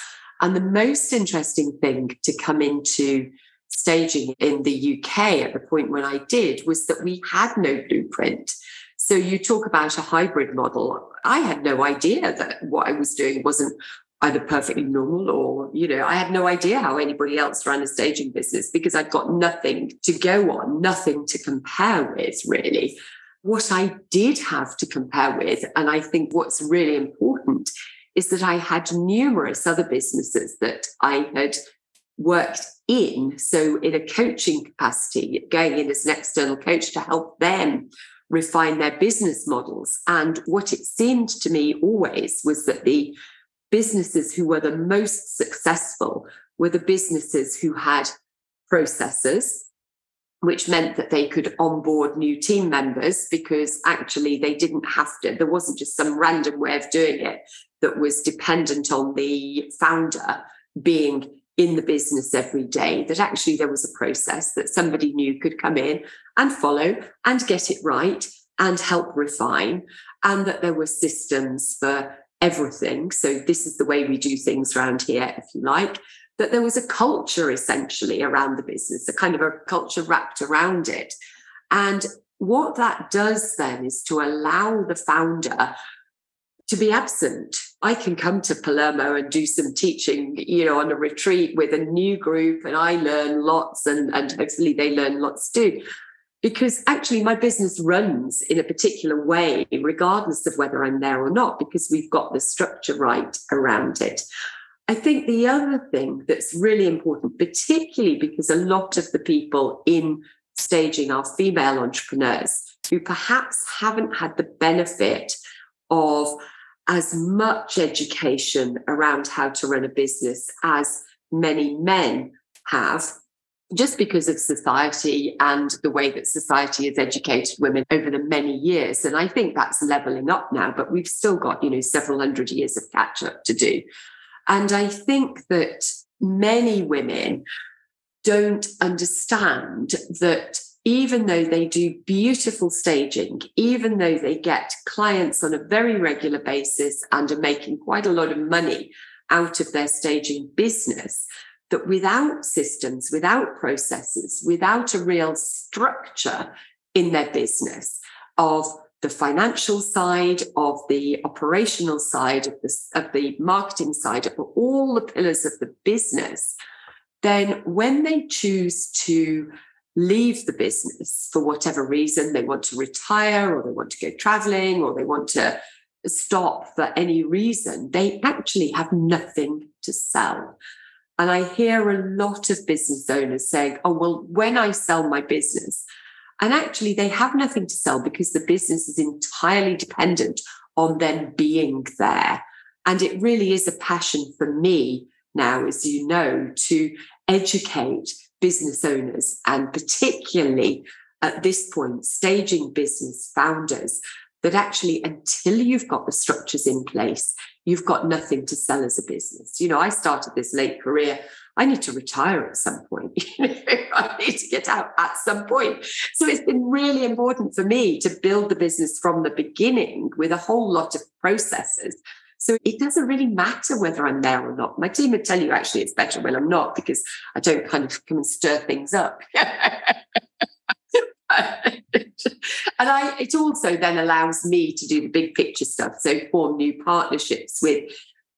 And the most interesting thing to come into staging in the UK at the point when I did was that we had no blueprint. So you talk about a hybrid model. I had no idea that what I was doing wasn't either perfectly normal or, you know, I had no idea how anybody else ran a staging business because I'd got nothing to go on, nothing to compare with, really. What I did have to compare with, and I think what's really important, is that I had numerous other businesses that I had worked in. So, in a coaching capacity, going in as an external coach to help them refine their business models. And what it seemed to me always was that the businesses who were the most successful were the businesses who had processes, which meant that they could onboard new team members because actually they didn't have to, there wasn't just some random way of doing it that was dependent on the founder being in the business every day that actually there was a process that somebody knew could come in and follow and get it right and help refine and that there were systems for everything. So this is the way we do things around here if you like that there was a culture essentially around the business a kind of a culture wrapped around it. And what that does then is to allow the founder to be absent. I can come to Palermo and do some teaching, you know, on a retreat with a new group, and I learn lots, and, and hopefully they learn lots too. Because actually, my business runs in a particular way, regardless of whether I'm there or not, because we've got the structure right around it. I think the other thing that's really important, particularly because a lot of the people in staging are female entrepreneurs who perhaps haven't had the benefit of as much education around how to run a business as many men have just because of society and the way that society has educated women over the many years. And I think that's leveling up now, but we've still got, you know, several hundred years of catch up to do. And I think that many women don't understand that even though they do beautiful staging, even though they get clients on a very regular basis and are making quite a lot of money out of their staging business, that without systems, without processes, without a real structure in their business of the financial side, of the operational side, of the, of the marketing side, of all the pillars of the business, then when they choose to leave the business for whatever reason, they want to retire or they want to go traveling or they want to stop for any reason, they actually have nothing to sell. And I hear a lot of business owners saying, oh, well, when I sell my business, and actually they have nothing to sell because the business is entirely dependent on them being there. And it really is a passion for me now, as you know, to educate business owners and particularly at this point, staging business founders that actually until you've got the structures in place, you've got nothing to sell as a business. You know, I started this late career. I need to retire at some point. I need to get out at some point. So it's been really important for me to build the business from the beginning with a whole lot of processes. So it doesn't really matter whether I'm there or not. My team would tell you actually it's better when I'm not because I don't kind of come and stir things up. and I, it also then allows me to do the big picture stuff. So form new partnerships with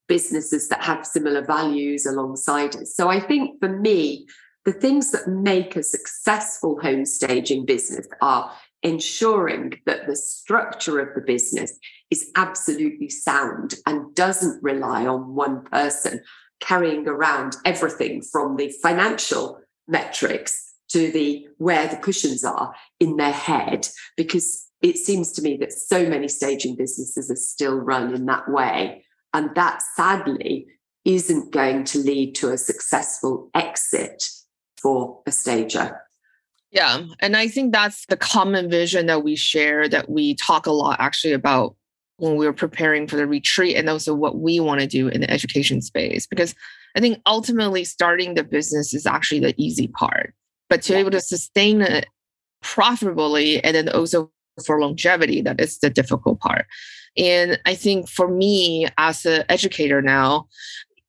businesses that have similar values alongside us. So I think for me, the things that make a successful home staging business are ensuring that the structure of the business is absolutely sound and doesn't rely on one person carrying around everything from the financial metrics to the where the cushions are in their head. Because it seems to me that so many staging businesses are still run in that way. And that sadly isn't going to lead to a successful exit for a stager. Yeah and i think that's the common vision that we share that we talk a lot actually about when we were preparing for the retreat and also what we want to do in the education space because i think ultimately starting the business is actually the easy part but to be able to sustain it profitably and then also for longevity, that is the difficult part. And I think for me as an educator now,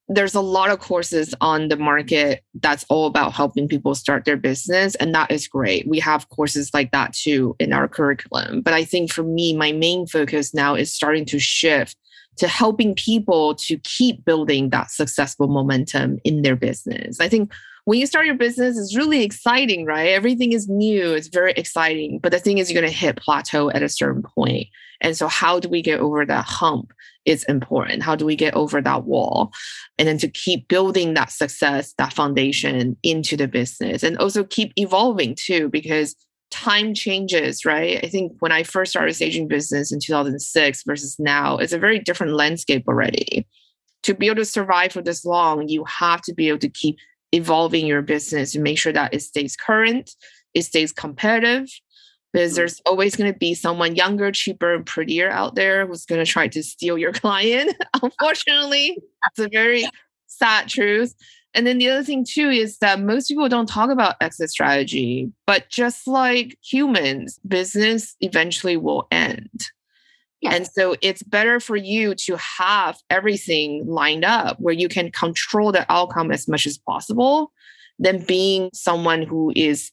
there's a lot of courses on the market that's all about helping people start their business. And that is great. We have courses like that too in our curriculum. But I think for me, my main focus now is starting to shift to helping people to keep building that successful momentum in their business. I think when you start your business, it's really exciting, right? Everything is new, it's very exciting. But the thing is, you're going to hit plateau at a certain point. And so, how do we get over that hump? Is important. How do we get over that wall? And then to keep building that success, that foundation into the business, and also keep evolving too, because time changes, right? I think when I first started staging business in 2006 versus now, it's a very different landscape already. To be able to survive for this long, you have to be able to keep evolving your business to make sure that it stays current, it stays competitive. Because mm-hmm. there's always going to be someone younger, cheaper, and prettier out there who's going to try to steal your client. Unfortunately, it's a very sad truth. And then the other thing too is that most people don't talk about exit strategy, but just like humans, business eventually will end. Yes. And so it's better for you to have everything lined up where you can control the outcome as much as possible than being someone who is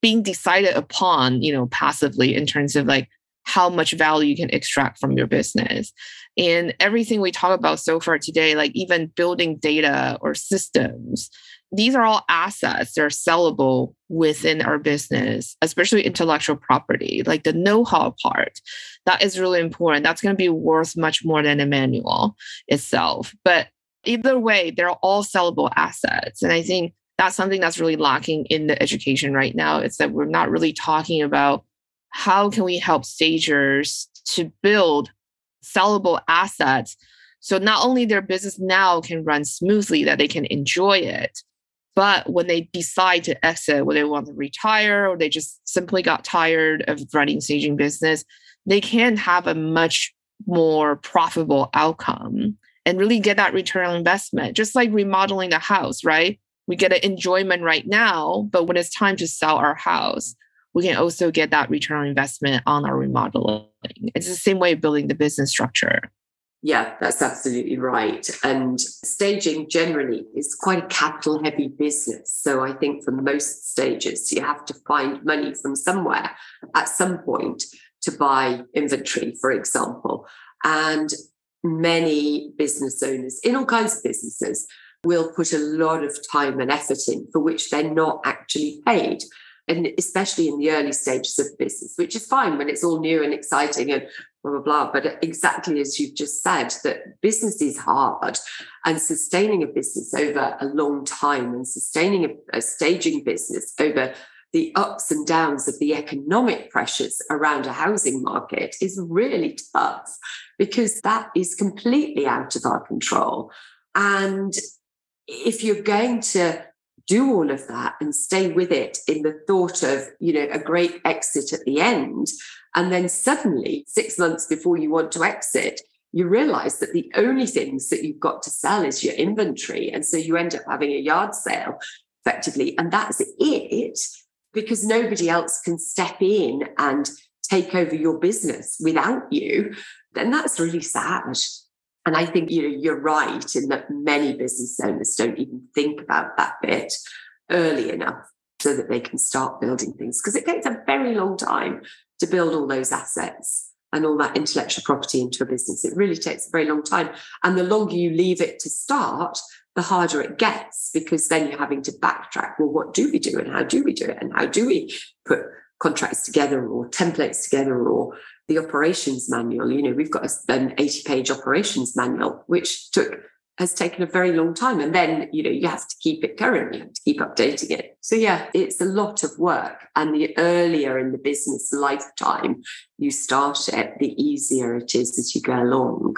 being decided upon, you know, passively in terms of like how much value you can extract from your business. And everything we talk about so far today, like even building data or systems, these are all assets that are sellable within our business, especially intellectual property, like the know how part. That is really important. That's going to be worth much more than a manual itself. But either way, they're all sellable assets. And I think that's something that's really lacking in the education right now. It's that we're not really talking about how can we help stagers to build sellable assets so not only their business now can run smoothly, that they can enjoy it, But when they decide to exit, whether they want to retire or they just simply got tired of running staging business, they can have a much more profitable outcome and really get that return on investment, just like remodeling the house, right? We get an enjoyment right now, but when it's time to sell our house, we can also get that return on investment on our remodeling. It's the same way of building the business structure. Yeah, that's absolutely right. And staging generally is quite a capital heavy business. So I think for most stagers, you have to find money from somewhere at some point to buy inventory, for example. And many business owners in all kinds of businesses will put a lot of time and effort in for which they're not actually paid. And especially in the early stages of business, which is fine when it's all new and exciting and blah, blah, blah. But exactly as you've just said, that business is hard and sustaining a business over a long time and sustaining a, a staging business over the ups and downs of the economic pressures around a housing market is really tough because that is completely out of our control. And if you're going to do all of that and stay with it in the thought of, you know, a great exit at the end, and then suddenly, six months before you want to exit, you realize that the only things that you've got to sell is your inventory. And so you end up having a yard sale effectively, and that's it because nobody else can step in and take over your business without you, then that's really sad. And I think you know you're right in that many business owners don't even think about that bit early enough so that they can start building things because it takes a very long time to build all those assets and all that intellectual property into a business. It really takes a very long time. And the longer you leave it to start, the harder it gets because then you're having to backtrack. Well, what do we do and how do we do it? And how do we put contracts together or templates together or the operations manual? You know, we've got an 80 page operations manual, which took has taken a very long time. And then, you know, you have to keep it current, you have to keep updating it. So, yeah, it's a lot of work. And the earlier in the business lifetime you start it, the easier it is as you go along.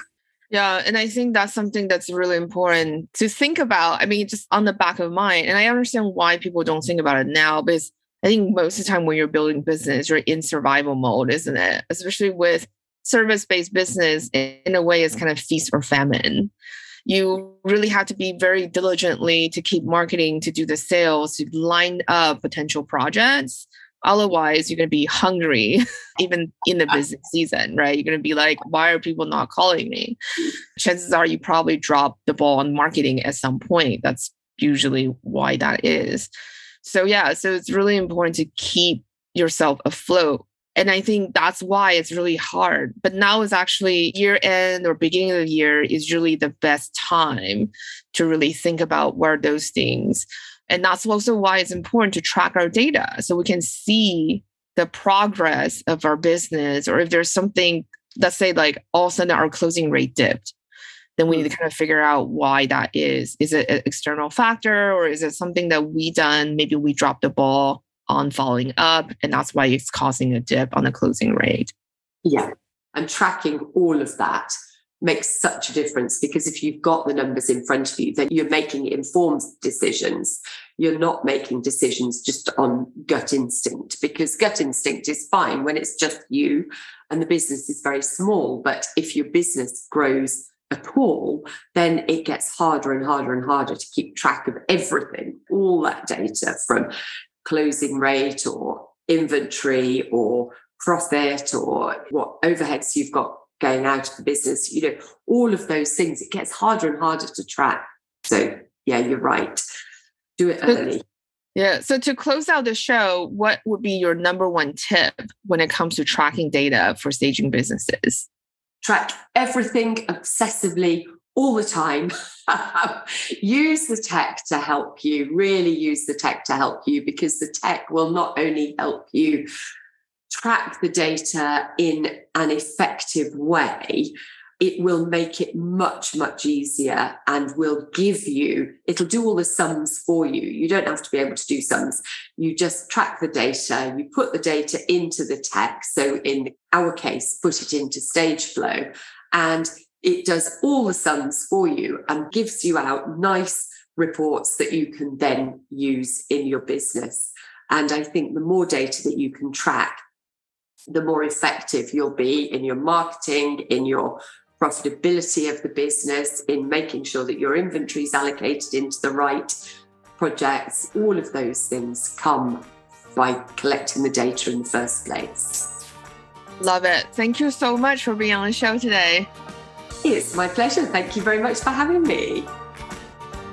Yeah, and I think that's something that's really important to think about. I mean, just on the back of mind. And I understand why people don't think about it now because I think most of the time when you're building business, you're in survival mode, isn't it? Especially with service-based business, in a way, it's kind of feast or famine. You really have to be very diligently to keep marketing, to do the sales, to line up potential projects Otherwise, you're going to be hungry even in the business season, right? You're going to be like, why are people not calling me? Chances are you probably drop the ball on marketing at some point. That's usually why that is. So, yeah, so it's really important to keep yourself afloat. And I think that's why it's really hard. But now is actually year end or beginning of the year is really the best time to really think about where those things and that's also why it's important to track our data so we can see the progress of our business or if there's something, let's say like all of a sudden our closing rate dipped, then we need to mm. kind of figure out why that is. Is it an external factor or is it something that we done? Maybe we dropped the ball on following up and that's why it's causing a dip on the closing rate. Yeah. And tracking all of that makes such a difference because if you've got the numbers in front of you, then you're making informed decisions. You're not making decisions just on gut instinct because gut instinct is fine when it's just you and the business is very small. But if your business grows at all, then it gets harder and harder and harder to keep track of everything, all that data from closing rate or inventory or profit or what overheads you've got going out of the business, you know, all of those things, it gets harder and harder to track. So, yeah, you're right. Do it early. Yeah. So, to close out the show, what would be your number one tip when it comes to tracking data for staging businesses? Track everything obsessively all the time. use the tech to help you, really use the tech to help you because the tech will not only help you track the data in an effective way, it will make it much, much easier and will give you, it'll do all the sums for you. You don't have to be able to do sums. You just track the data, you put the data into the tech. So in our case, put it into Stageflow and it does all the sums for you and gives you out nice reports that you can then use in your business. And I think the more data that you can track, the more effective you'll be in your marketing, in your profitability of the business, in making sure that your inventory is allocated into the right projects. All of those things come by collecting the data in the first place. Love it. Thank you so much for being on the show today. It's my pleasure. Thank you very much for having me.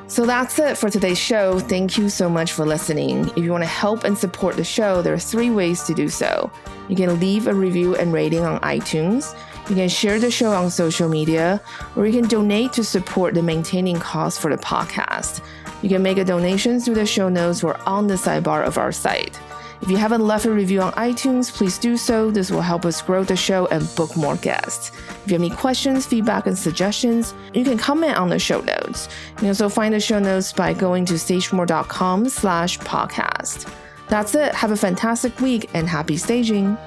So that's it for today's show. Thank you so much for listening. If you want to help and support the show, there are three ways to do so. You can leave a review and rating on iTunes. You can share the show on social media, or you can donate to support the maintaining costs for the podcast. You can make a donation through the show notes or on the sidebar of our site. If you haven't left a review on iTunes, please do so. This will help us grow the show and book more guests. If you have any questions, feedback, and suggestions, you can comment on the show notes. You can also find the show notes by going to stagepreneur.com slash podcast. That's it. Have a fantastic week and happy staging.